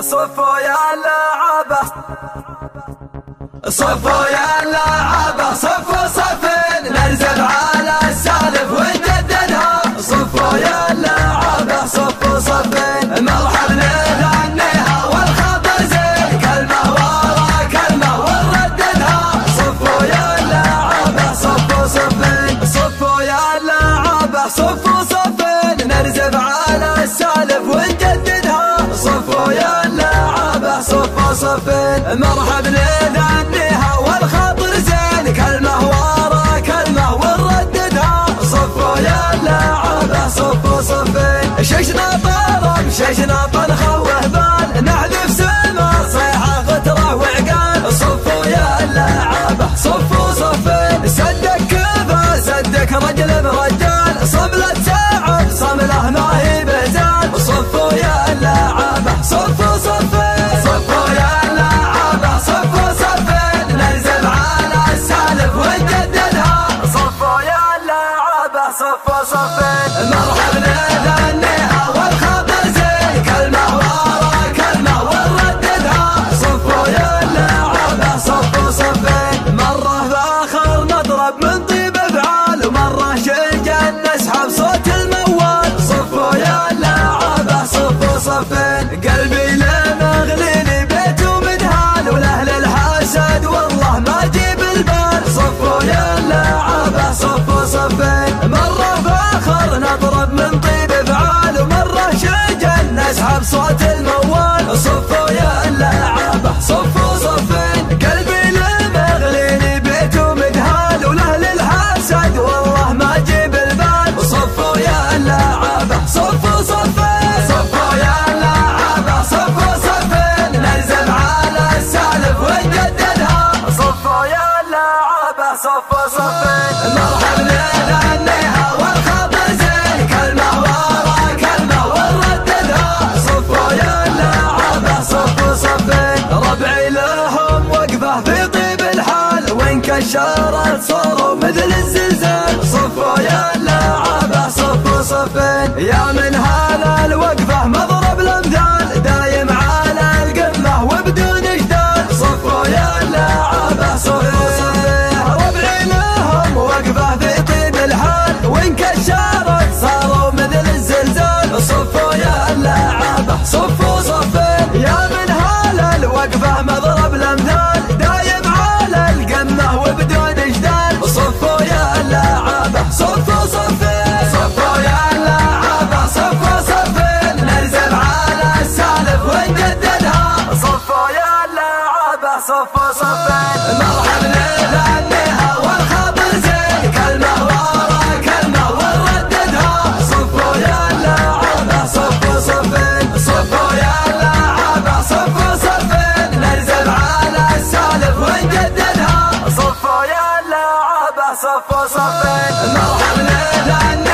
صفوا يا لعبة. صفوا يا لعبة. صفوا صفين نرزب على السالف ونجددها صفوا يا لعبة. صفوا صفين مرحبا. مرحب لذنها والخاطر زين. كلمة ورا كلمة ونرددها صفوا يا اللعبة صفوا صفين. شجنا طرب شجنا فصفين مرحبا الشارع صاروا صف صفين مرحبنا لأنها والخبر زين كلمة ورا كلمة ونرددها صفوا يا اللعابة صف صفين صفوا يا اللعابة صف صفين ننزل على السالف ونجددها صفوا يا اللعابة صف صفين مرحبنا لأنها